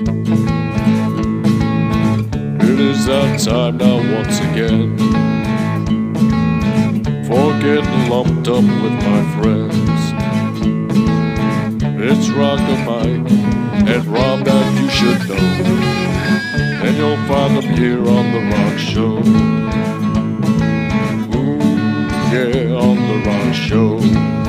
It is that time now once again. For getting lumped up with my friends. It's Rocker Mike and Rob that you should know. And you'll find them here on The Rock Show. Ooh, yeah, on The Rock Show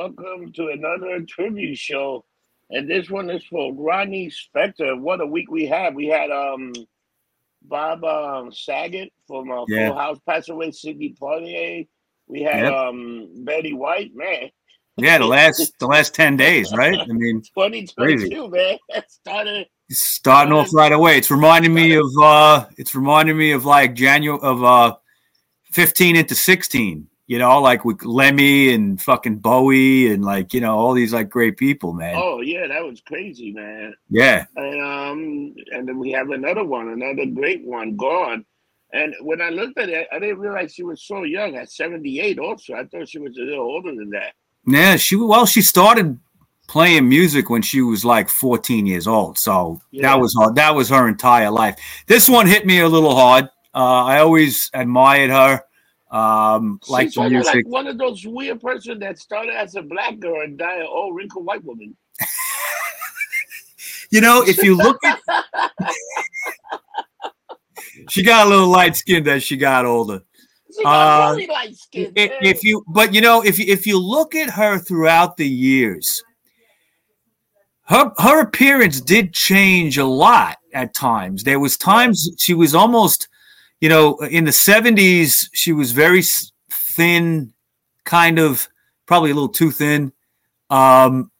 welcome to another tribute show. And this one is for Ronnie Spector. What a week we had! We had um Bob um, Saget from uh, Yeah. Full House passed away. Sidney Poitier. We had Yep. um Betty White. Man, Yeah, the last the last ten days, right? I mean, 2022, man. That started. it's starting off right away. It's reminding me of uh, it's reminding me of like January of uh, fifteen into sixteen. You know, like with Lemmy and fucking Bowie and like you know all these like great people, man. Oh yeah, that was crazy, man. Yeah, And um, and then we have another one, another great one, gone. And when I looked at it, I didn't realize she was so young at 78 also. I thought she was a little older than that. yeah. She well, she started playing music when she was like fourteen years old. So Yeah. that was her. That was her entire life. This one hit me a little hard. Uh, I always admired her. Um, like the music. like one of those weird person that started as a black girl and died an old wrinkled white woman. You know, if you look at she got a little light skinned as she got older. She got Uh, really light skin. If, if you but you know, if you if you look at her throughout the years, her her appearance did change a lot at times. There was times she was almost, you know, in the 70s, she was very thin, kind of probably a little too thin. Um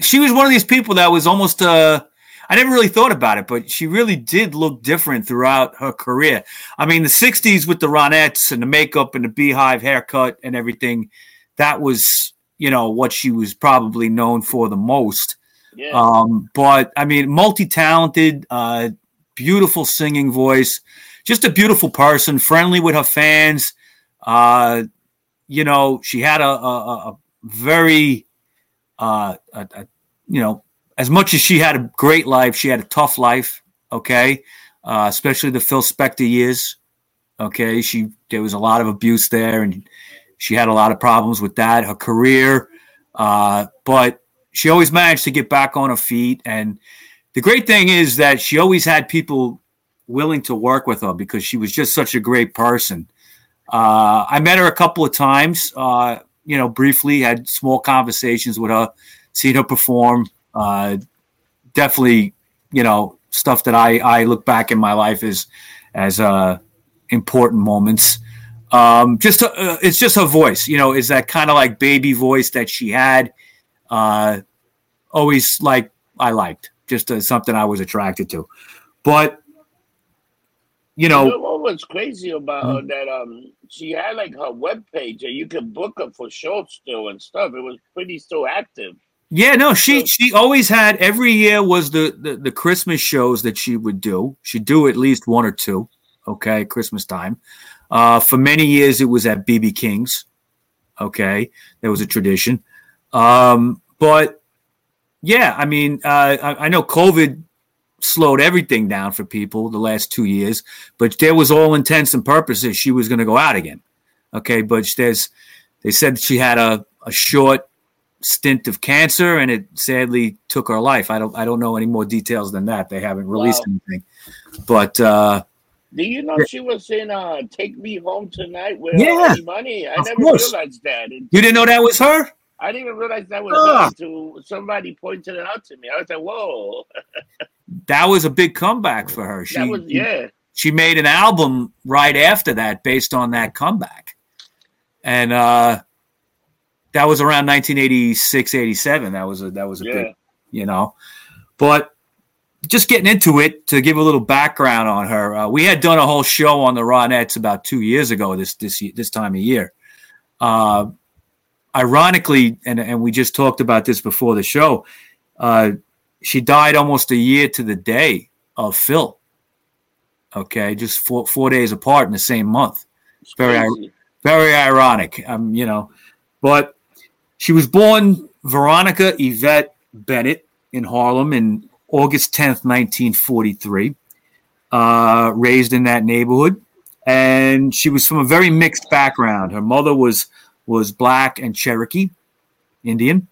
she was one of these people that was almost uh I never really thought about it, but she really did look different throughout her career. I mean, the 60s with the Ronettes and the makeup and the beehive haircut and everything, that was, you know, what she was probably known for the most. yeah. Um, but I mean, multi talented, uh, beautiful singing voice, just a beautiful person, friendly with her fans. Uh, you know, she had a, a, a- very, uh, a, a, you know, as much as she had a great life, she had a tough life. Okay, uh, especially the Phil Spector years. Okay, she there was a lot of abuse there, and she had a lot of problems with that. Her career, uh, but she always managed to get back on her feet. And the great thing is that she always had people willing to work with her because she was just such a great person. Uh, I met her a couple of times, uh, you know, briefly, had small conversations with her, seen her perform. Uh, definitely, you know, stuff that I, I look back in my life as, as uh, important moments. Um, just uh, it's just her voice, you know, is that kind of like baby voice that she had. Uh, always like I liked, just uh, something I was attracted to. But you You know, know what was crazy about Mm-hmm. her that um she had like her web page and you could book her for shows still and stuff. It was pretty still active. yeah, no, she she always had every year was the, the the Christmas shows that she would do. She'd do at least one or two, okay, Christmas time. Uh, for many years, it was at BB King's. Okay, there was a tradition, um, but yeah, I mean, uh, I, I know COVID slowed everything down for people the last two years, but there was all intents and purposes she was going to go out again. Okay, but there's they said she had a, a short stint of cancer and it sadly took her life. I don't I don't know any more details than that. They haven't released Wow. anything. But uh Do you know she was in uh Take Me Home Tonight with Yeah, Money? I never course. realized that. You didn't know that was her? I didn't even realize that was her until somebody pointed it out to me. I was like, whoa. That was a big comeback for her. She that was yeah. she made an album right after that based on that comeback. And uh that was around 1986 87 that was a that was a Yeah. big you know but just getting into it to give a little background on her uh, we had done a whole show on the ronettes about two years ago this this this time of year uh ironically and and we just talked about this before the show uh she died almost a year to the day of phil okay just four four days apart in the same month It's Very very ironic. Um, you know, but she was born Veronica Yvette Bennett in Harlem in August 10th, 1943. Uh, raised in that neighborhood, and she was from a very mixed background. Her mother was was black and Cherokee Indian,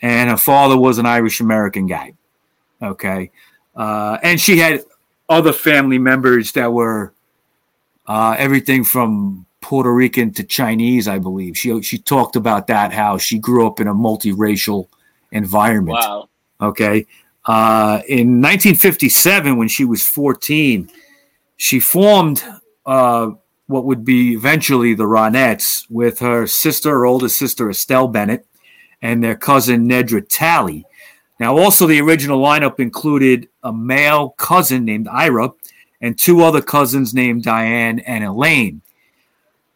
and her father was an Irish American guy. Okay, uh, and she had other family members that were uh, everything from Puerto Rican to Chinese, I believe. She she talked about that how she grew up in a multiracial environment. Wow. Okay, uh, in 1957, when she was 14, she formed uh, what would be eventually the Ronettes with her sister, her older sister Estelle Bennett, and their cousin Nedra Talley. Now, also the original lineup included a male cousin named Ira and two other cousins named Diane and Elaine.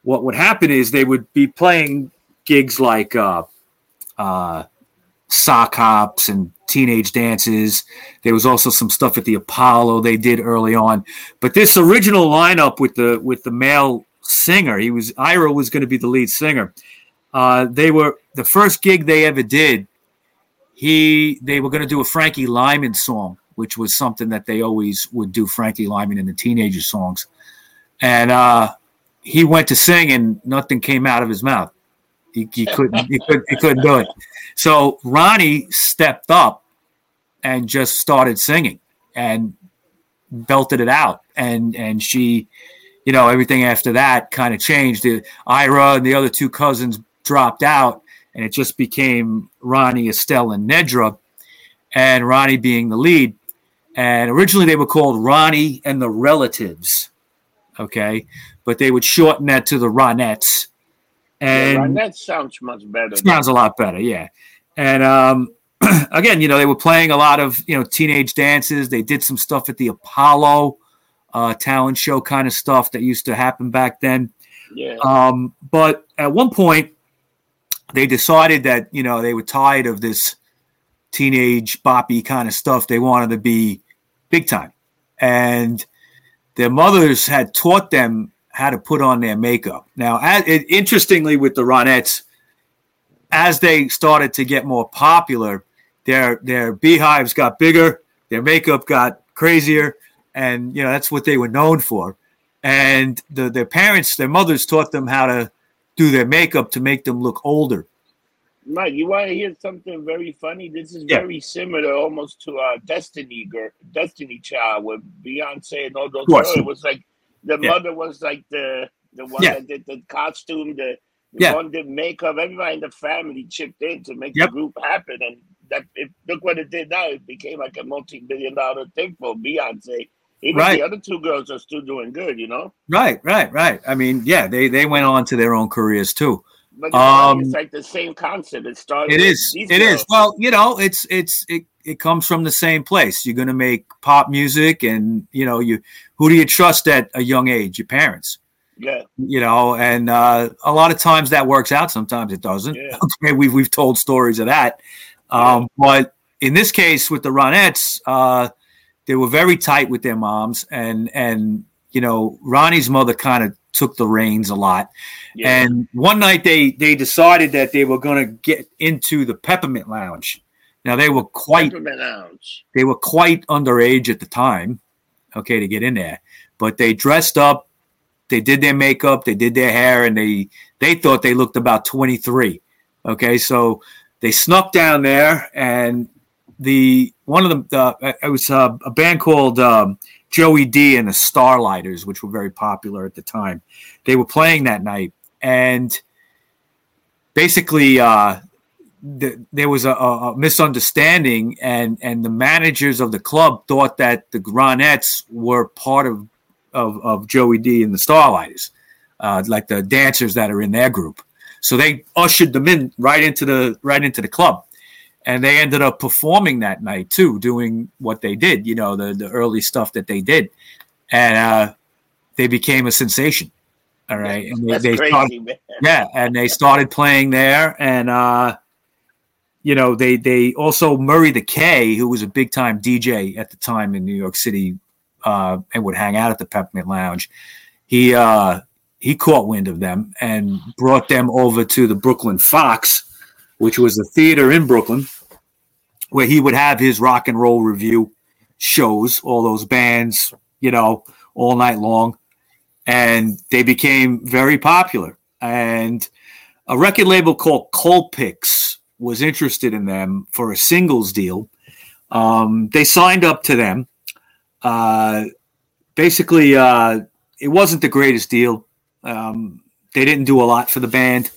What would happen is they would be playing gigs like uh, uh, sock hops and teenage dances. There was also some stuff at the Apollo they did early on. But this original lineup with the with the male singer, he was Ira was going to be the lead singer. Uh, they were the first gig they ever did. He they were going to do a Frankie Lymon song, which was something that they always would do Frankie Lymon in the teenager songs. And uh, he went to sing, and nothing came out of his mouth. He, he couldn't. He couldn't. He couldn't do it. So Ronnie stepped up and just started singing and belted it out. And and she, you know, everything after that kind of changed. The Ira and the other two cousins dropped out, and it just became Ronnie, Estelle, and Nedra, and Ronnie being the lead. And originally they were called Ronnie and the Relatives, okay, but they would shorten that to the Ronettes. And yeah, that sounds much better. sounds a lot better, yeah. And um, again, you know, they were playing a lot of you know teenage dances. They did some stuff at the Apollo uh, talent show kind of stuff that used to happen back then. Yeah. Um, but at one point, they decided that you know they were tired of this teenage boppy kind of stuff. They wanted to be big time, and their mothers had taught them how to put on their makeup. Now, as, it, interestingly, with the Ronettes, as they started to get more popular, their their beehives got bigger, their makeup got crazier, and you know that's what they were known for. And the, their parents, their mothers, taught them how to do their makeup to make them look older. Mike, you want to hear something very funny? This is Yeah. very similar almost to uh, Destiny Girl, Destiny Child with Beyonce and all those girls. It was like the Yeah. mother was like the the one Yeah. that did the costume, the, the Yeah. one did makeup. Everybody in the family chipped in to make Yep. the group happen, and that it, look what it did now. It became like a multi-billion dollar thing for Beyonce. Even Right. the other two girls are still doing good, you know. Right, right, right. I mean, yeah, they they went on to their own careers too. But it's, Um, it's like the same concept. It started. It is. It is. Well, you know, it's it's it, it comes from the same place. You're going to make pop music, and you know, you who do you trust at a young age? Your parents. Yeah. You know, and uh, a lot of times that works out. Sometimes it doesn't. Yeah. Okay, we've we've told stories of that. Um, But in this case, with the Ronettes, uh, they were very tight with their moms, and and you know, Ronnie's mother kind of took the reins a lot. Yeah. And one night they they decided that they were going to get into the Peppermint Lounge. Now they were quite Peppermint Lounge. they were quite underage at the time, okay, to get in there. But they dressed up, they did their makeup, they did their hair, and they they thought they looked about 23. Okay, so they snuck down there, and the one of them uh, it was uh, a band called um, Joey Dee and the Starliters, which were very popular at the time. They were playing that night, and basically uh, th- there was a, a misunderstanding, and and the managers of the club thought that the Ronettes were part of of, of Joey Dee and the Starliters, uh, like the dancers that are in their group. So they ushered them in right into the right into the club, and they ended up performing that night too, doing what they did. You know, the the early stuff that they did, and uh, they became a sensation. All right, and they, they crazy, started, yeah, and they started playing there, and uh, you know they they also Murray the K, who was a big time DJ at the time in New York City, uh, and would hang out at the Peppermint Lounge. He uh, he caught wind of them and brought them over to the Brooklyn Fox, which was a theater in Brooklyn, where he would have his rock and roll review shows, all those bands, you know, all night long. And they became very popular. And a record label called Colpix was interested in them for a singles deal. Um, they signed up to them. Uh, basically, uh, it wasn't the greatest deal. Um, they didn't do a lot for the band,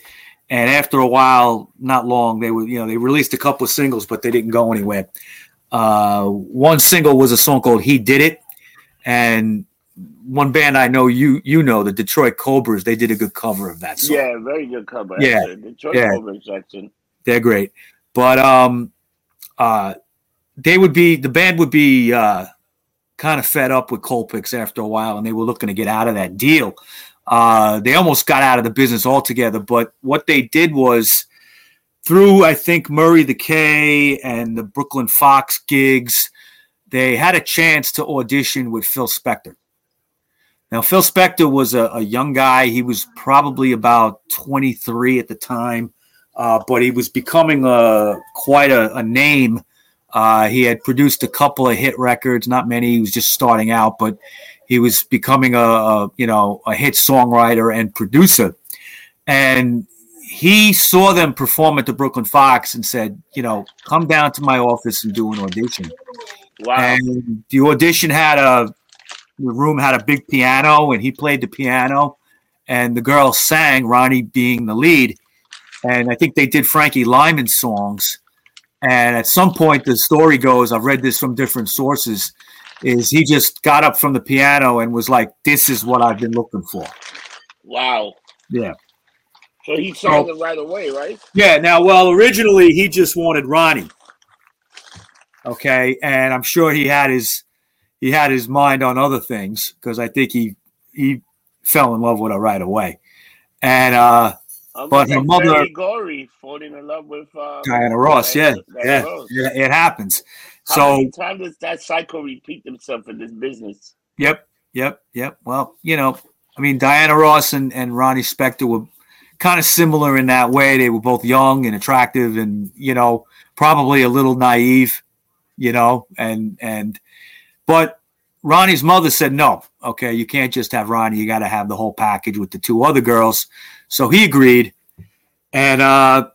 and after a while, not long, they were you know they released a couple of singles, but they didn't go anywhere. Uh, one single was a song called "He Did It," and one band I know you you know the Detroit Cobras. They did a good cover of that song. Yeah, very good cover. Yeah, actually. Detroit yeah. Cobras section. They're great, but um, uh, they would be the band would be uh, kind of fed up with Colpix after a while, and they were looking to get out of that deal. Uh, they almost got out of the business altogether, but what they did was through I think Murray the K and the Brooklyn Fox gigs, they had a chance to audition with Phil Spector. Now, Phil Spector was a, a young guy. He was probably about 23 at the time, uh, but he was becoming a quite a, a name. Uh, he had produced a couple of hit records, not many. He was just starting out, but he was becoming a, a you know a hit songwriter and producer. And he saw them perform at the Brooklyn Fox and said, you know, come down to my office and do an audition. Wow. And the audition had a the room had a big piano and he played the piano and the girl sang, Ronnie being the lead. And I think they did Frankie Lymon songs. And at some point, the story goes, I've read this from different sources, is he just got up from the piano and was like, This is what I've been looking for. wow. Yeah. So he saw them right away, right? Yeah. Now, well, originally he just wanted Ronnie. Okay. And I'm sure he had his he had his mind on other things because I think he he fell in love with her right away. And uh Almost But her mother- Gordy falling in love with uh, Diana Ross, yeah. Diana Yeah. Ross. yeah it happens. How So many times does that cycle repeat themselves in this business? Yep, yep, yep. Well, you know, I mean, Diana Ross and, and Ronnie Spector were kind of similar in that way. They were both young and attractive, and you know, probably a little naive, you know, and and but Ronnie's mother said no. Okay, you can't just have Ronnie. You got to have the whole package with the two other girls. So he agreed, and uh,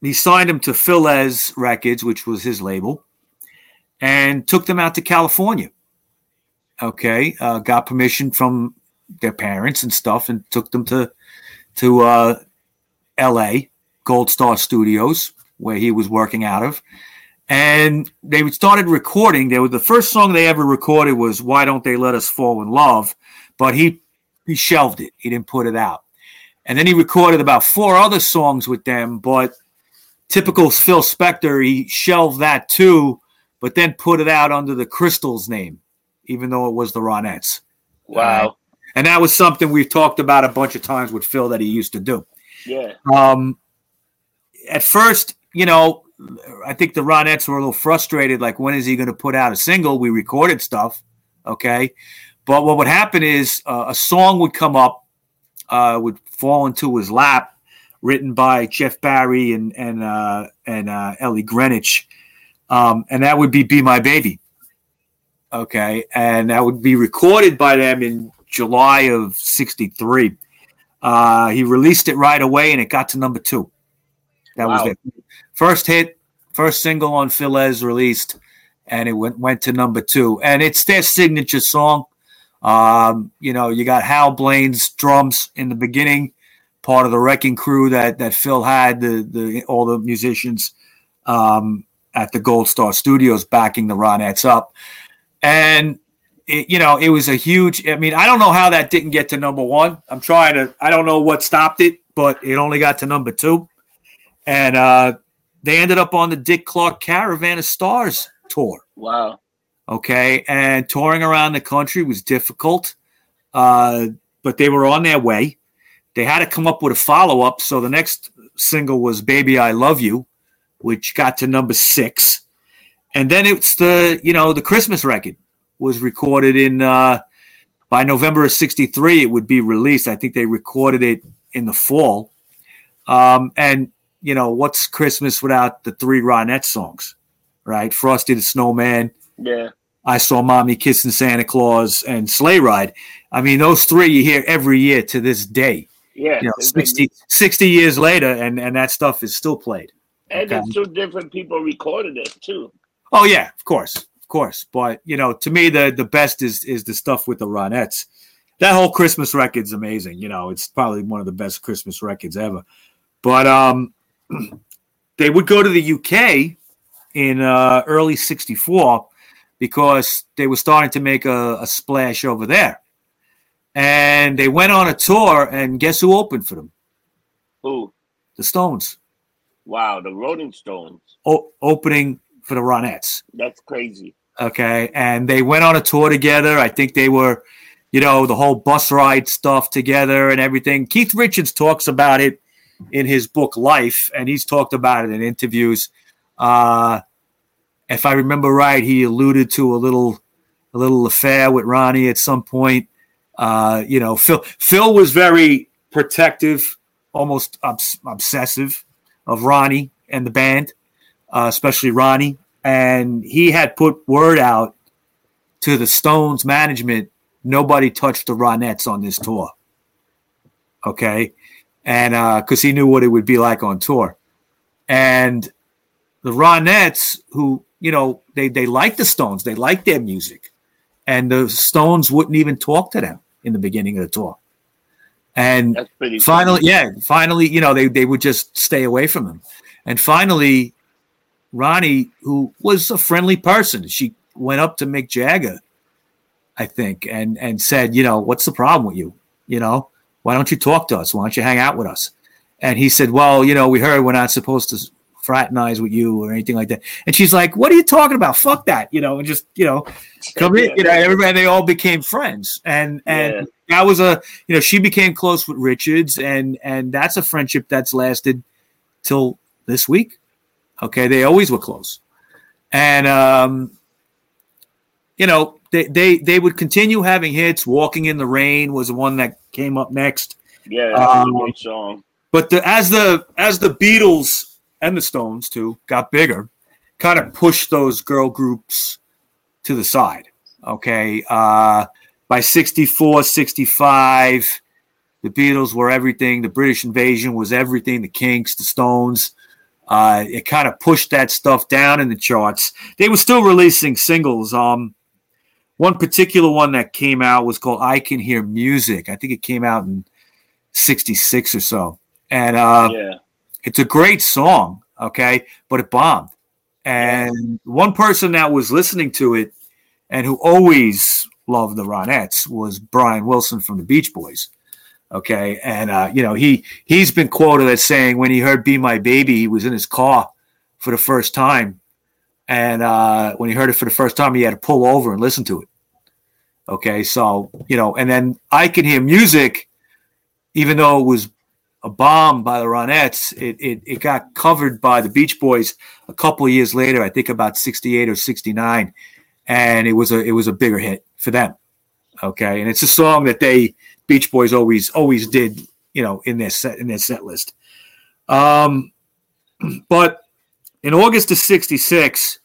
he signed him to Philles Records, which was his label, and took them out to California okay? Uh, got permission from their parents and stuff and took them to to uh, la gold star studios where he was working out of. And they started recording. They were the first song they ever recorded was why don't they let us fall in love? But he he shelved it. He didn't put it out. And then he recorded about four other songs with them but typical phil spector he shelved that too but then put it out under the crystals name even though it was the Ronettes. Wow. And that was something we've talked about a bunch of times with Phil that he used to do. Yeah. Um, at first, you know, I think the Ronettes were a little frustrated. Like, when is he going to put out a single? We recorded stuff, okay. But what would happen is uh, a song would come up, uh, would fall into his lap, written by Jeff Barry and and uh, and uh, Ellie Greenwich, um, and that would be "Be My Baby." Okay, and that would be recorded by them in July of '63. Uh, he released it right away, and it got to number two. That Wow. was it. First hit, first single on Philles released, and it went went to number two. And it's their signature song. Um, you know, you got Hal Blaine's drums in the beginning, part of the wrecking crew that that Phil had, the the all the musicians um, at the Gold Star Studios backing the Ronettes up, and it, you know it was a huge. I mean, I don't know how that didn't get to number one. I'm trying to. I don't know what stopped it, but it only got to number two, and uh, they ended up on the Dick Clark Caravan of Stars tour Wow. okay and touring around the country was difficult uh, but they were on their way they had to come up with a follow-up so the next single was baby i love you which got to number six and then it's the you know the christmas record was recorded in uh, by November of '63, it would be released. I think they recorded it in the fall. Um, and you know, what's Christmas without the three Ronettes songs, right? Frosty the Snowman. Yeah. I saw Mommy Kissing Santa Claus and Sleigh Ride. I mean, those three you hear every year to this day. Yeah. You know, 60, 60 years later, and, and that stuff is still played. And Okay. it's two different people recorded it too. Oh yeah, of course, of course. But you know, to me, the the best is is the stuff with the Ronettes. That whole Christmas record's amazing. You know, it's probably one of the best Christmas records ever. But um, they would go to the UK in uh, early '64 because they were starting to make a, a splash over there, and they went on a tour. And guess who opened for them? Who? The Stones, Wow, the Rolling Stones. o- opening for the Ronettes. That's crazy. okay and they went on a tour together i think they were you know the whole bus ride stuff together and everything keith richards talks about it in his book life and he's talked about it in interviews uh if i remember right he alluded to a little a little affair with ronnie at some point uh you know phil phil was very protective almost obs- obsessive of ronnie and the band uh, especially ronnie and he had put word out to the Stones management. Nobody touched the Ronettes on this tour. Okay, and because he knew what it would be like on tour, and the Ronettes, who you know, they they liked the Stones, they liked their music, and the Stones wouldn't even talk to them in the beginning of the tour. And finally yeah finally you know they, they would just stay away from him. And finally ronnie who was a friendly person she went up to mick jagger i think and and said you know what's the problem with you? You know why don't you talk to us? Why don't you hang out with us? And he said well you know we heard we're not supposed to fraternize with you or anything like that. And she's like what are you talking about? Fuck that you know and just you know come in you know everybody they all became friends. And and Yeah. that was a you know she became close with richards and and that's a friendship that's lasted till this week. Okay? They always were close. And um you know they they they would continue having hits. Walking in the rain was the one that came up next. Yeah, Um, great song. but the, as the as the Beatles and the Stones too got bigger, kind of pushed those girl groups to the side. Okay, uh, by 64, 65, the Beatles were everything. The British Invasion was everything. The Kinks, the Stones. Uh, it kind of pushed that stuff down in the charts. They were still releasing singles. Um, one particular one that came out was called "I Can Hear Music." I think it came out in '66 or so and uh, yeah, it's a great song, okay, but it bombed. And one person that was listening to it and who always loved the Ronettes was Brian Wilson from the Beach Boys, okay, and uh, you know he he's been quoted as saying when he heard "Be My Baby," he was in his car for the first time, and uh, when he heard it for the first time, he had to pull over and listen to it. Okay, so you know, and then I can hear music, even though it was a bomb by the Ronettes. It, it it got covered by the Beach Boys a couple years later. I think about sixty eight or sixty nine, and it was a it was a bigger hit for them. Okay, and it's a song that they Beach Boys always always did. You know, in their set in their set list. Um, but in August of '66,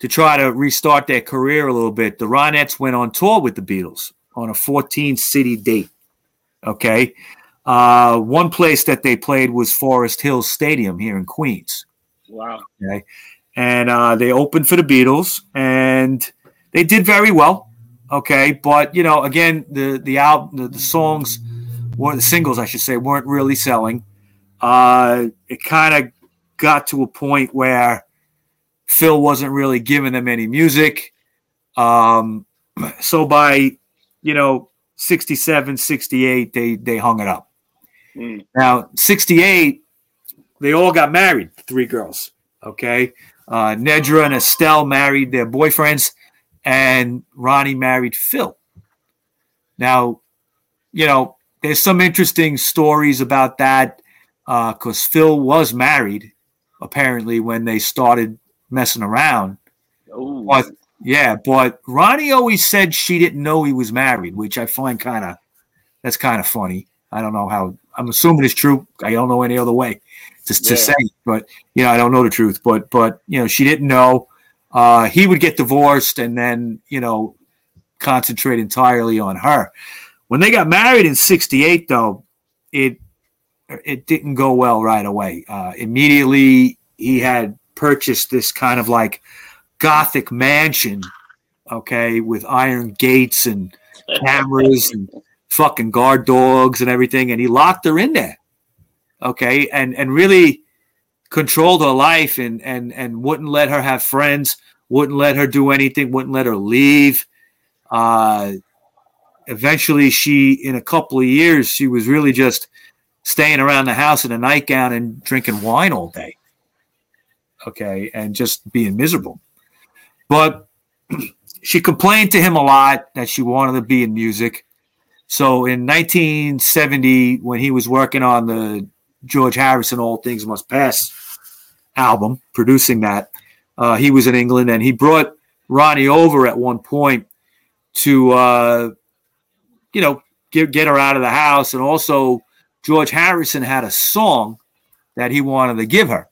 to try to restart their career a little bit, the Ronettes went on tour with the Beatles on a 14 city date. Okay. Uh, one place that they played was Forest Hills Stadium here in Queens. wow. Okay. And uh, they opened for the Beatles and they did very well. Okay. But, you know, again, the, the album, the, the songs, or the singles, I should say, weren't really selling. Uh, it kind of got to a point where Phil wasn't really giving them any music. Um, so by, you know, 67, 68, they, they hung it up. Mm. Now, 68, they all got married, three girls. Okay. Uh, Nedra and Estelle married their boyfriends, and Ronnie married Phil. Now, you know, there's some interesting stories about that because Phil was married apparently when they started messing around. Ooh. But Yeah, but Ronnie always said she didn't know he was married, which I find kind of that's kind of funny. I don't know how. I'm assuming it's true. I don't know any other way to, to Yeah. say, but you know, I don't know the truth. But but you know, she didn't know. Uh, he would get divorced and then you know concentrate entirely on her. When they got married in '68, though, it it didn't go well right away. Uh, immediately, he had purchased this kind of like gothic mansion, okay, with iron gates and cameras and fucking guard dogs and everything, and he locked her in there, okay, and and really controlled her life and and and wouldn't let her have friends, wouldn't let her do anything, wouldn't let her leave. Uh, eventually, she in a couple of years, she was really just staying around the house in a nightgown and drinking wine all day. Okay, and just being miserable. But she complained to him a lot that she wanted to be in music. So in 1970, when he was working on the George Harrison All Things Must Pass album, producing that, uh, he was in England and he brought Ronnie over at one point to, uh, you know, get, get her out of the house. And also, George Harrison had a song that he wanted to give her,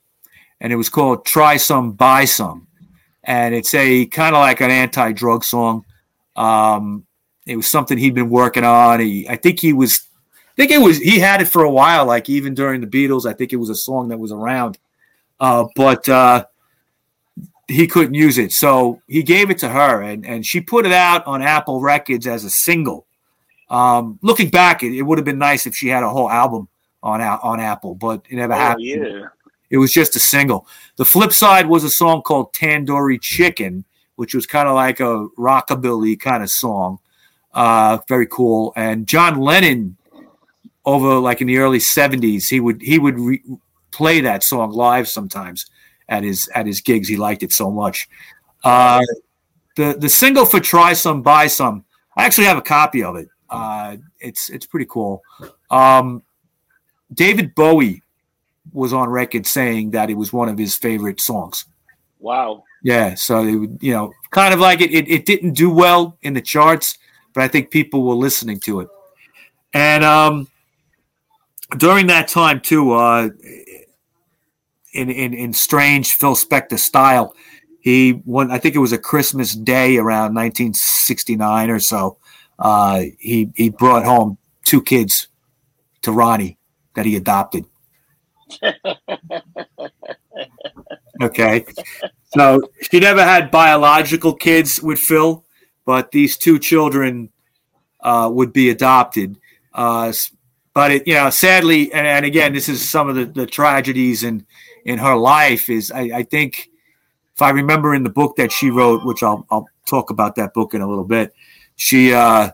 and it was called Try Some, Buy Some and it's a kind of like an anti-drug song. Um, it was something he'd been working on. He, I think he was, I think it was, he had it for a while, like even during the Beatles. I think it was a song that was around, uh, but uh, he couldn't use it, so he gave it to her, and and she put it out on Apple Records as a single. Um, looking back, it, it would have been nice if she had a whole album on on Apple, but it never Oh, happened. yeah. It was just a single. The flip side was a song called Tandoori Chicken, which was kind of like a rockabilly kind of song. Uh, very cool. And John Lennon, over like in the early '70s, he would he would re- play that song live sometimes at his at his gigs. He liked it so much. Uh, the the single for "Try Some, Buy Some," I actually have a copy of it. Uh, it's it's pretty cool. Um, David Bowie was on record saying that it was one of his favorite songs. Wow. Yeah, so it would, you know, kind of like it, it, it didn't do well in the charts, but I think people were listening to it. And um, during that time too, uh, in, in in strange Phil Spector style, he won. I think it was a Christmas day around 1969 or so. Uh, he he brought home two kids to Ronnie that he adopted. Okay. So she never had biological kids with Phil, but these two children uh, would be adopted. Uh, but it, you know, sadly, and, and again, this is some of the, the tragedies in in her life. Is I, I think, if I remember in the book that she wrote, which I'll I'll talk about that book in a little bit, she, uh,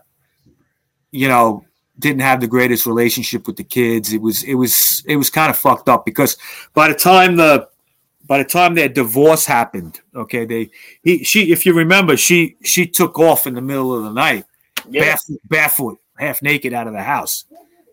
you know, didn't have the greatest relationship with the kids. It was it was it was kind of fucked up because by the time the by the time their divorce happened, okay, they he she if you remember, she she took off in the middle of the night, Yeah. barefoot, barefoot, half naked out of the house.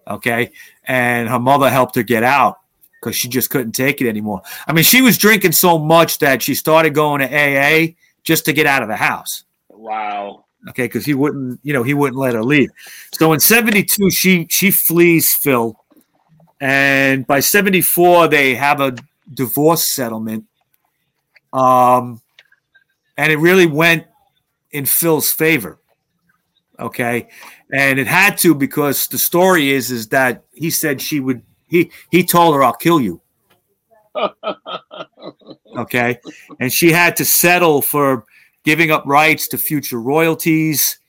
Okay. And her mother helped her get out because she just couldn't take it anymore. I mean, she was drinking so much that she started going to AA just to get out of the house. Wow. Okay, because he wouldn't, you know, he wouldn't let her leave. So in '72, she she flees Phil, and by '74 they have a divorce settlement. Um, and it really went in Phil's favor. Okay, and it had to because the story is is that he said she would he he told her I'll kill you. Okay, and she had to settle for giving up rights to future royalties.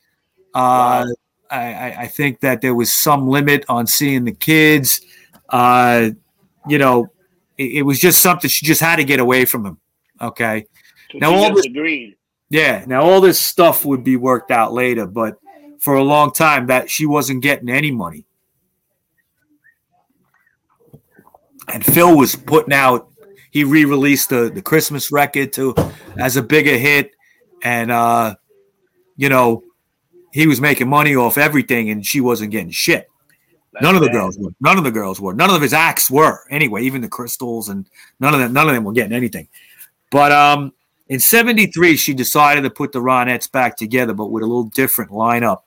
Uh, I, I, I think that there was some limit on seeing the kids. Uh, you know, it, it was just something she just had to get away from him. Okay. So Now all this- agreed. Yeah. Now all this stuff would be worked out later, but for a long time that she wasn't getting any money. And Phil was putting out. He re-released the the Christmas record to as a bigger hit, and uh, you know, he was making money off everything, and she wasn't getting shit. That's None of the bad. girls were. None of the girls were. None of his acts were. Anyway, even the crystals and none of them. None of them were getting anything. But um, In 73, she decided to put the Ronettes back together, but with a little different lineup.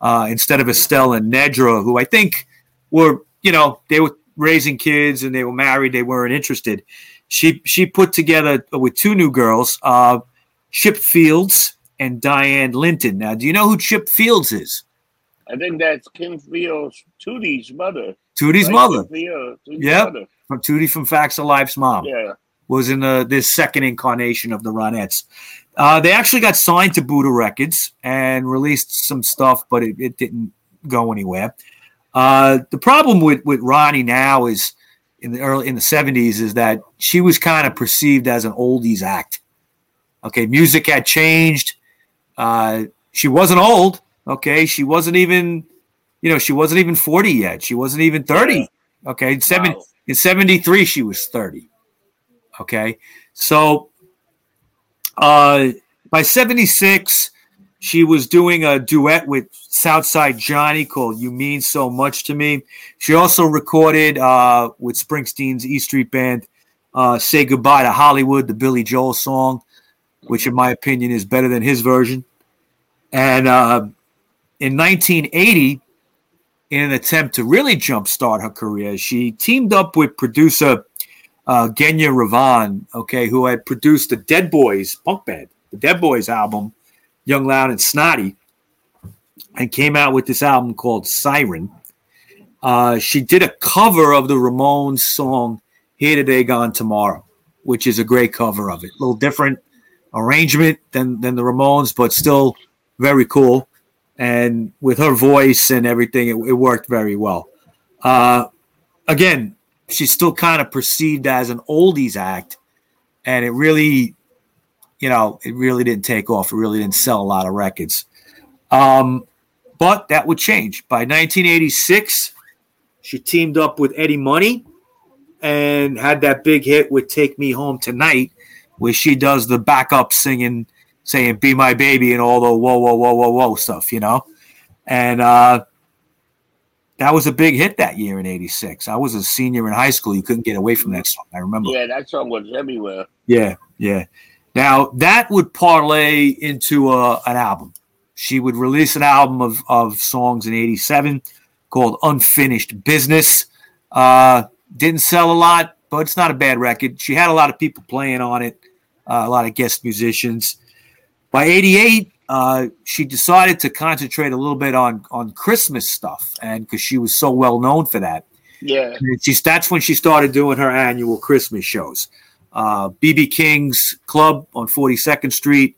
Uh, instead of Estelle and Nedra, who I think were, you know, they were raising kids and they were married, they weren't interested. She she put together with two new girls, uh, Chip Fields and Diane Linton. Now, do you know who Chip Fields is? I think that's Kim Fields, Tootie's mother. Tootie's right? mother. Kim Fields, Tootie's Yep. mother. From Tootie from Facts of Life's mom. Yeah. was in the, this second incarnation of the Ronettes. Uh, they actually got signed to Buddah Records and released some stuff, but it, it didn't go anywhere. Uh, the problem with, with Ronnie now is in the early in the seventies is that she was kind of perceived as an oldies act. Okay, music had changed. Uh, she wasn't old. Okay, she wasn't even, you know, she wasn't even forty yet. She wasn't even thirty. Okay, in seven Wow. in seventy three she was thirty. Okay, so uh, by seventy six she was doing a duet with Southside Johnny called "You Mean So Much to Me." She also recorded uh, with Springsteen's E Street Band uh, "Say Goodbye to Hollywood," the Billy Joel song, which, in my opinion, is better than his version. And uh, in 1980, in an attempt to really jumpstart her career, she teamed up with producer uh, Genya Ravan, okay, who had produced the Dead Boys punk band, the Dead Boys album, Young, Loud, and Snotty, and came out with this album called Siren. Uh, she did a cover of the Ramones song Here Today, Gone Tomorrow, which is a great cover of it. A little different arrangement than, than the Ramones, but still very cool. And with her voice and everything, it, it worked very well. Uh, again, she's still kind of perceived as an oldies act, and it really, you know, it really didn't take off. It really didn't sell a lot of records. Um, but that would change. By 1986, she teamed up with Eddie Money and had that big hit with Take Me Home Tonight, where she does the backup singing, saying Be My Baby and all the whoa, whoa, whoa, whoa, whoa stuff, you know? And uh, that was a big hit that year in 86. I was a senior in high school. You couldn't get away from that song. I remember. Yeah, that song was everywhere. Yeah, yeah. Now that would parlay into a, an album. She would release an album of, of songs in '87 called "Unfinished Business." Uh, didn't sell a lot, but it's not a bad record. She had a lot of people playing on it, uh, a lot of guest musicians. By '88, uh, she decided to concentrate a little bit on on Christmas stuff, and because she was so well known for that. Yeah. And she's that's when she started doing her annual Christmas shows. Uh, BB King's Club on 42nd Street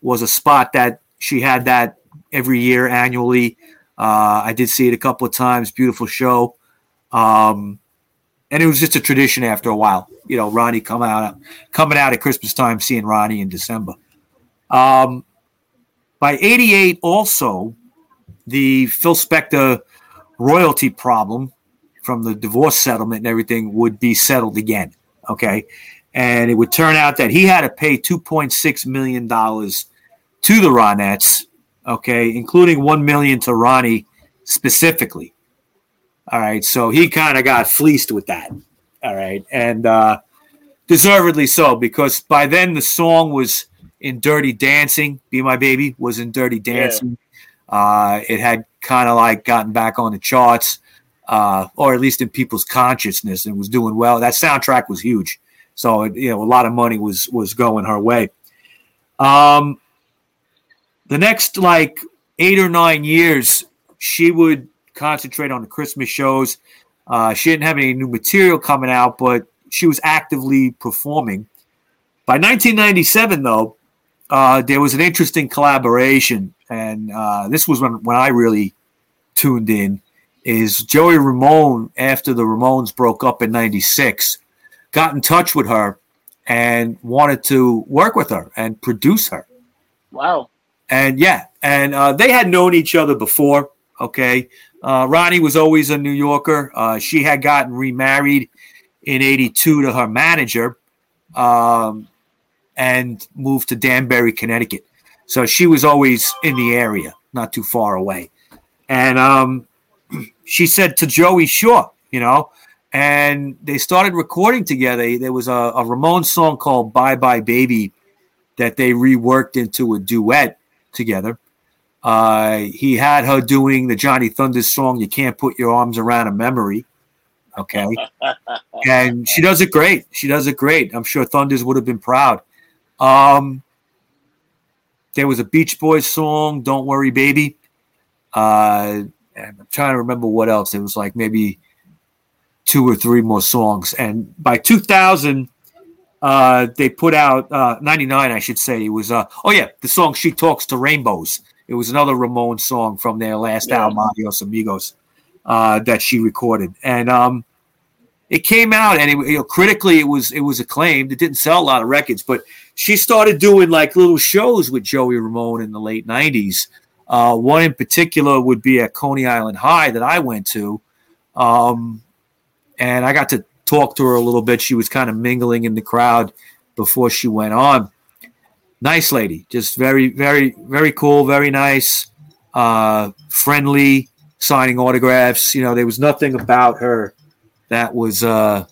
was a spot that she had that every year annually. Uh, I did see it a couple of times. Beautiful show, um, and it was just a tradition after a while. You know, Ronnie come out coming out at Christmas time, seeing Ronnie in December. Um, by 88, also, the Phil Spector royalty problem from the divorce settlement and everything would be settled again. Okay. And it would turn out that he had to pay $2.6 million to the Ronettes, okay, including 1 million to Ronnie specifically. All right. So he kind of got fleeced with that. All right. And uh, deservedly so, because by then the song was in Dirty Dancing. Be My Baby was in Dirty Dancing. Uh, it had kind of like gotten back on the charts, uh, or at least in people's consciousness, and was doing well. That soundtrack was huge, so it, you know a lot of money was was going her way. Um, the next like eight or nine years, she would concentrate on the Christmas shows. Uh, she didn't have any new material coming out, but she was actively performing. By 1997, though, uh, there was an interesting collaboration, and uh, this was when, when I really tuned in. Is Joey Ramone after the Ramones broke up in '96, got in touch with her and wanted to work with her and produce her. Wow. And yeah, and uh, they had known each other before. Okay, uh, Ronnie was always a New Yorker. Uh, she had gotten remarried in '82 to her manager. Um, and moved to Danbury, Connecticut. So she was always in the area, not too far away. And um, she said to Joey, sure, you know, and they started recording together. There was a, a Ramon song called Bye Bye Baby that they reworked into a duet together. Uh, he had her doing the Johnny Thunders song "You Can't Put Your Arms Around a Memory." Okay, and she does it great. She does it great. I'm sure Thunders would have been proud. Um, there was a Beach Boys song, "Don't Worry, Baby." Uh, and I'm trying to remember what else. It was like maybe two or three more songs. And by 2000, uh, they put out uh, 99, I should say. It was, uh, oh, yeah, the song She Talks to Rainbows. It was another Ramones song from their last yeah. album, Adios Amigos, uh, that she recorded. And um, it came out, and it, you know, critically, it was it was acclaimed. It didn't sell a lot of records, but she started doing like little shows with Joey Ramone in the late 90s. Uh, one in particular would be at Coney Island High that I went to. Um, and I got to talk to her a little bit. She was kind of mingling in the crowd before she went on. Nice lady, just very, very, very cool, very nice, uh, friendly, signing autographs. You know, there was nothing about her that was, uh,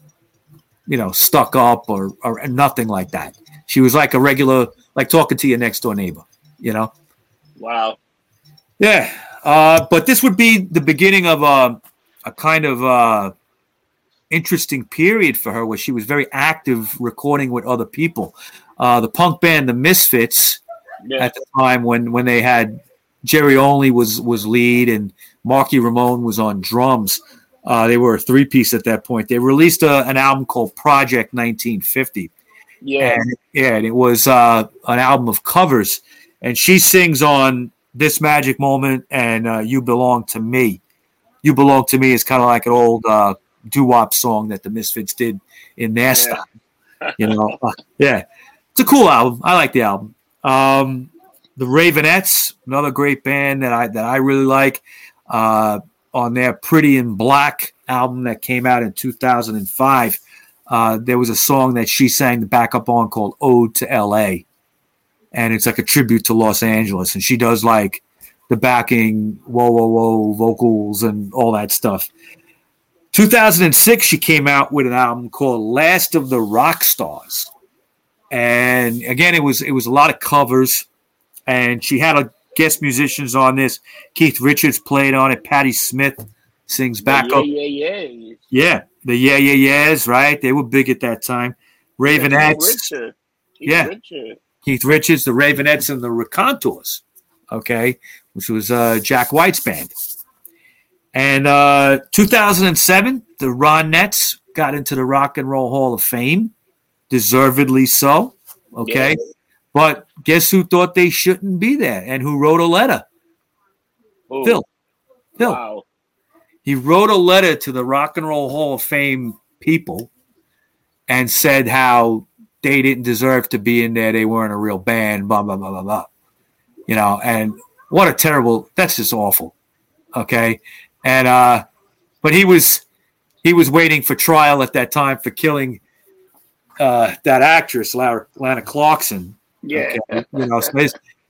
you know, stuck up or, or nothing like that. She was like a regular, like talking to your next door neighbor, you know? Wow. Yeah. Uh, but this would be the beginning of a, a kind of uh, interesting period for her where she was very active recording with other people. Uh, the punk band, the Misfits, yeah. at the time when, when they had Jerry Only was was lead and Marky Ramone was on drums. Uh, they were a three piece at that point. They released a, an album called Project 1950. Yeah, and, yeah, and it was uh, an album of covers. And she sings on this magic moment and uh, you belong to me. You belong to me is kind of like an old uh, doo-wop song that the misfits did in their yeah. style you know? Uh, yeah. It's a cool album. I like the album. Um, the raveonettes another great band that i that i really like uh, on their pretty in black album that came out in 2005 uh, there was a song that she sang the backup on called ode to la and it's like a tribute to Los Angeles. And she does like the backing, whoa, whoa, whoa, vocals and all that stuff. 2006, she came out with an album called Last of the Rock Stars. And again, it was it was a lot of covers, and she had a guest musicians on this. Keith Richards played on it. Patti Smith sings back yeah, up. Yeah, yeah, yeah. The yeah, yeah, yeahs, right? They were big at that time. Raveonettes. Yeah, yeah. Richard. Keith Richards, the Raveonettes, and the Raconteurs, okay, which was uh, Jack White's band. And uh, 2007, the Ronettes got into the Rock and Roll Hall of Fame, deservedly so, okay. Yeah. But guess who thought they shouldn't be there and who wrote a letter? Ooh. Phil. Phil. Wow. He wrote a letter to the Rock and Roll Hall of Fame people and said how they didn't deserve to be in there. They weren't a real band, blah, blah, blah, blah, blah. You know, and what a terrible, that's just awful. Okay. And, uh, but he was, he was waiting for trial at that time for killing uh, that actress, Lana Clarkson. Yeah. Okay? You know, so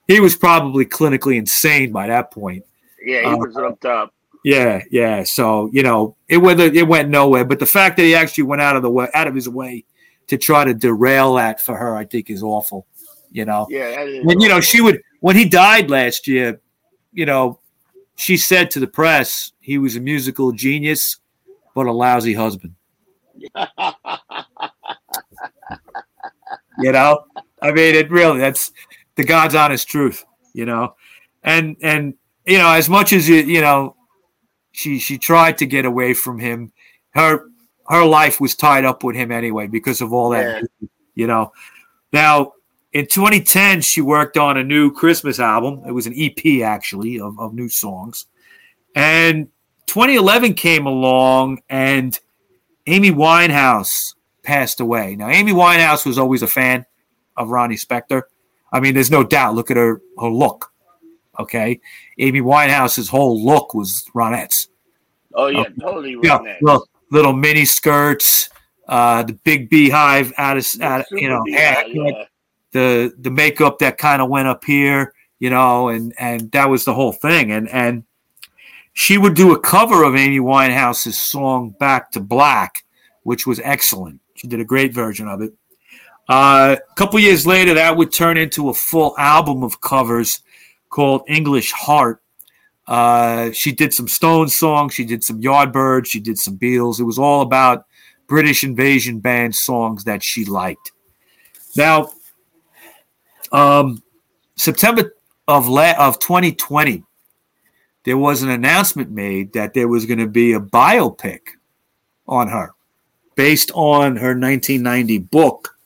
he was probably clinically insane by that point. Yeah, he uh, was hooked up. Yeah, yeah. So you know, it went it went nowhere. But the fact that he actually went out of the way, out of his way to try to derail that for her, I think is awful. You know, yeah. And you know, she would when he died last year. You know, she said to the press he was a musical genius, but a lousy husband. you know, I mean, it really that's the God's honest truth. You know, and and you know, as much as you you know, she she tried to get away from him. Her her life was tied up with him anyway because of all that, yeah. you know. Now, in 2010, she worked on a new Christmas album. It was an EP actually of, of new songs. And 2011 came along and Amy Winehouse passed away. Now, Amy Winehouse was always a fan of Ronnie Spector. I mean, there's no doubt. Look at her her look. Okay, Amy Winehouse's whole look was Ronettes. Oh yeah, okay. totally Ronettes. Yeah, well, little mini skirts, uh, the big beehive out of, out of you know, beehive, yeah. the the makeup that kind of went up here, you know, and and that was the whole thing. And and she would do a cover of Amy Winehouse's song "Back to Black," which was excellent. She did a great version of it. Uh, a couple years later, that would turn into a full album of covers called English Heart. Uh, she did some Stone songs, she did some Yardbirds, she did some Beatles. It was all about British invasion band songs that she liked. Now, um, September of la- of 2020, there was an announcement made that there was going to be a biopic on her based on her 1990 book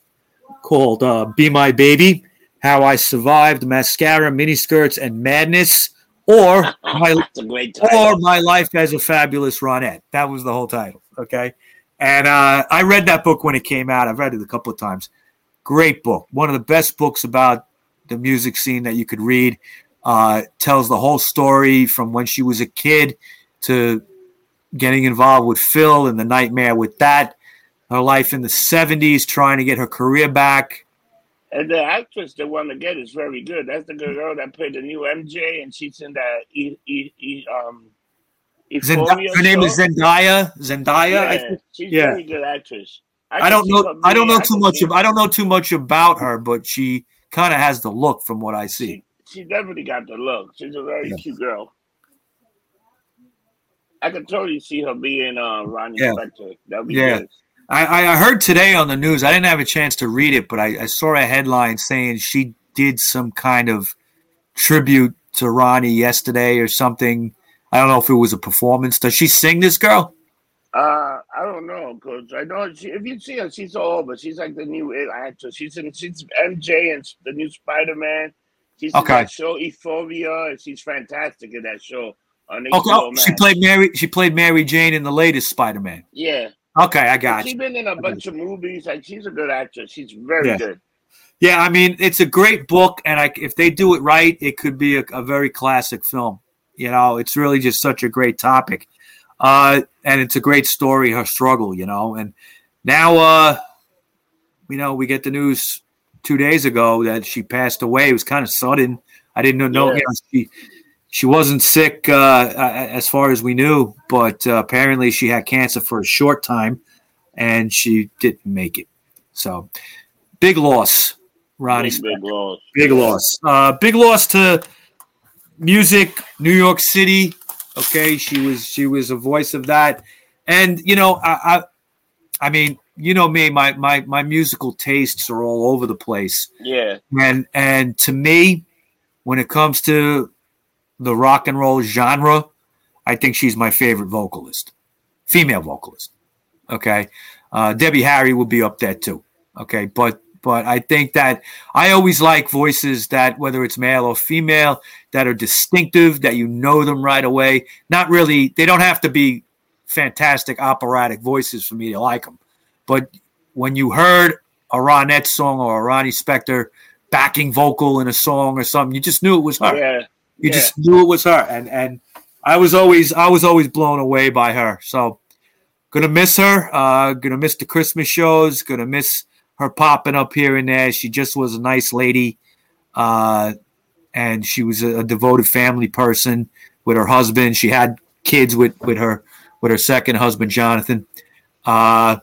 called uh, Be My Baby How I Survived Mascara, Miniskirts, and Madness, or my, or my Life as a Fabulous Ronette. That was the whole title. Okay. And uh, I read that book when it came out. I've read it a couple of times. Great book. One of the best books about the music scene that you could read. Uh, tells the whole story from when she was a kid to getting involved with Phil and the nightmare with that. Her life in the 70s, trying to get her career back. And the actress they want to get is very good. That's the girl that played the new MJ, and she's in that e, e, e, um, Zendaya, her name is Zendaya. Zendaya. Yeah, she's yeah. very good actress. I, I don't know. I don't know too much. Of, I don't know too much about her, but she kind of has the look from what I see. She, she definitely got the look. She's a very yeah. cute girl. I can totally see her being uh, Ronnie yeah. Spector. That'd be yeah. good. I, I heard today on the news. I didn't have a chance to read it, but I, I saw a headline saying she did some kind of tribute to Ronnie yesterday or something. I don't know if it was a performance. Does she sing this girl? Uh, I don't know, because I know she, if you see her, she's all over. She's like the new actress. She's in she's MJ and the new Spider Man. She's okay. in that show Euphoria, and she's fantastic in that show. On okay, oh, she played Mary. She played Mary Jane in the latest Spider Man. Yeah. Okay, I got She's been in a bunch of movies. Like she's a good actress. She's very yeah. good. Yeah, I mean, it's a great book, and I, if they do it right, it could be a, a very classic film. You know, it's really just such a great topic. Uh, and it's a great story, her struggle, you know. And now, uh, you know, we get the news two days ago that she passed away. It was kind of sudden. I didn't know, yeah. you know she she wasn't sick uh, as far as we knew, but uh, apparently she had cancer for a short time, and she didn't make it. So, big loss, Ronnie. Big, big loss. Big loss. Uh, big loss to music, New York City. Okay, she was she was a voice of that, and you know, I, I, I mean, you know me, my my my musical tastes are all over the place. Yeah, and and to me, when it comes to the rock and roll genre, I think she's my favorite vocalist, female vocalist. Okay, uh, Debbie Harry would be up there too. Okay, but but I think that I always like voices that, whether it's male or female, that are distinctive, that you know them right away. Not really, they don't have to be fantastic operatic voices for me to like them. But when you heard a Ronette song or a Ronnie Spector backing vocal in a song or something, you just knew it was her. Yeah. You yeah. just knew it was her. And and I was always I was always blown away by her. So gonna miss her. Uh gonna miss the Christmas shows, gonna miss her popping up here and there. She just was a nice lady, uh, and she was a, a, devoted family person with her husband. She had kids with with her with her second husband, Jonathan. Uh,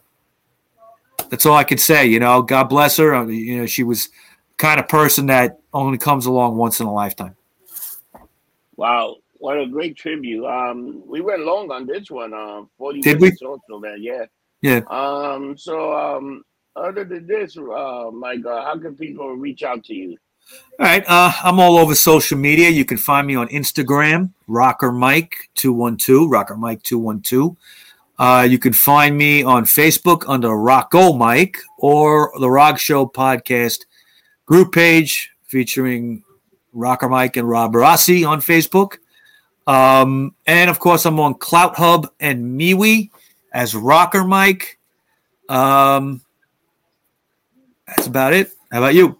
that's all I can say. You know, God bless her. Uh, you know, she was kind of person that only comes along once in a lifetime. Wow, what a great tribute. Um, we went long on this one. Uh, forty Did minutes we? also, man. Yeah. Yeah. Um. So um other than this, uh, my God, how can people reach out to you? All right, uh, I'm all over social media. You can find me on Instagram, Rocker Mike two one two, Rocker Mike two one two. Uh, you can find me on Facebook under Rocko Mike or the Rock Show podcast group page featuring Rocker Mike and Rob Rossi on Facebook. Um, and of course, I'm on Clout Hub and MeWe as Rocker Mike. Um, that's about it. How about you?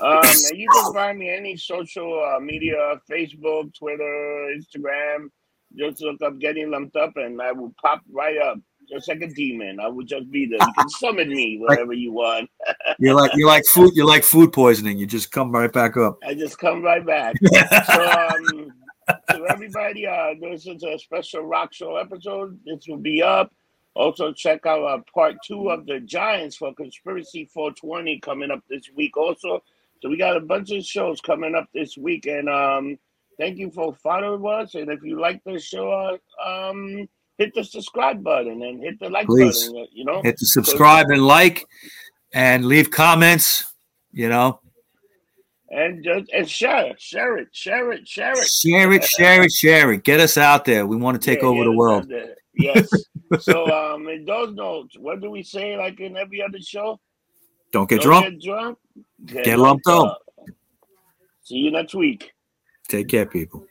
Um, you can find me any social uh, media, Facebook, Twitter, Instagram. Just look up "Getting Lumped Up" and I will pop right up, just like a demon. I will just be there. You can summon me whenever you want. you're like you're like food. You're like food poisoning. You just come right back up. I just come right back. so, um, to everybody, uh, this is a special rock show episode. This will be up Also, check out uh, part two of the Giants for Conspiracy 420 coming up this week. Also, so we got a bunch of shows coming up this week, and um, thank you for following us. And if you like the show, uh, um, hit the subscribe button and hit the like Please. button. You know, Hit the subscribe and like, and leave comments. You know, and just and share it, share it, share it, share it. share it, share it, share it. Get us out there. We want to take Yeah, over the world. Yes. so, um, in those notes, what do we say? Like in every other show, Don't get Don't drunk. Get drunk. Get lumped up. See you next week. Take care, people.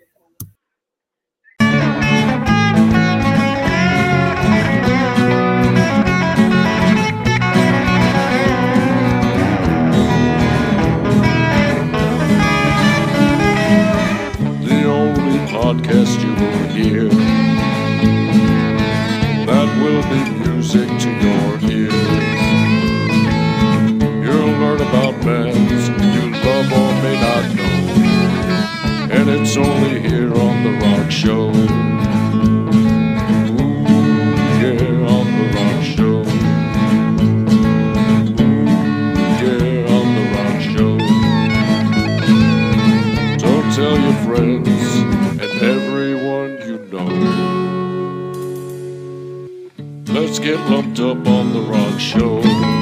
That will be music to your ears. You'll learn about bands you love or may not know, and it's only here on the Rock Show. Yeah, on the Rock Show. Yeah, on the Rock Show. Don't tell your friends and everyone Let's get lumped up on the rock show.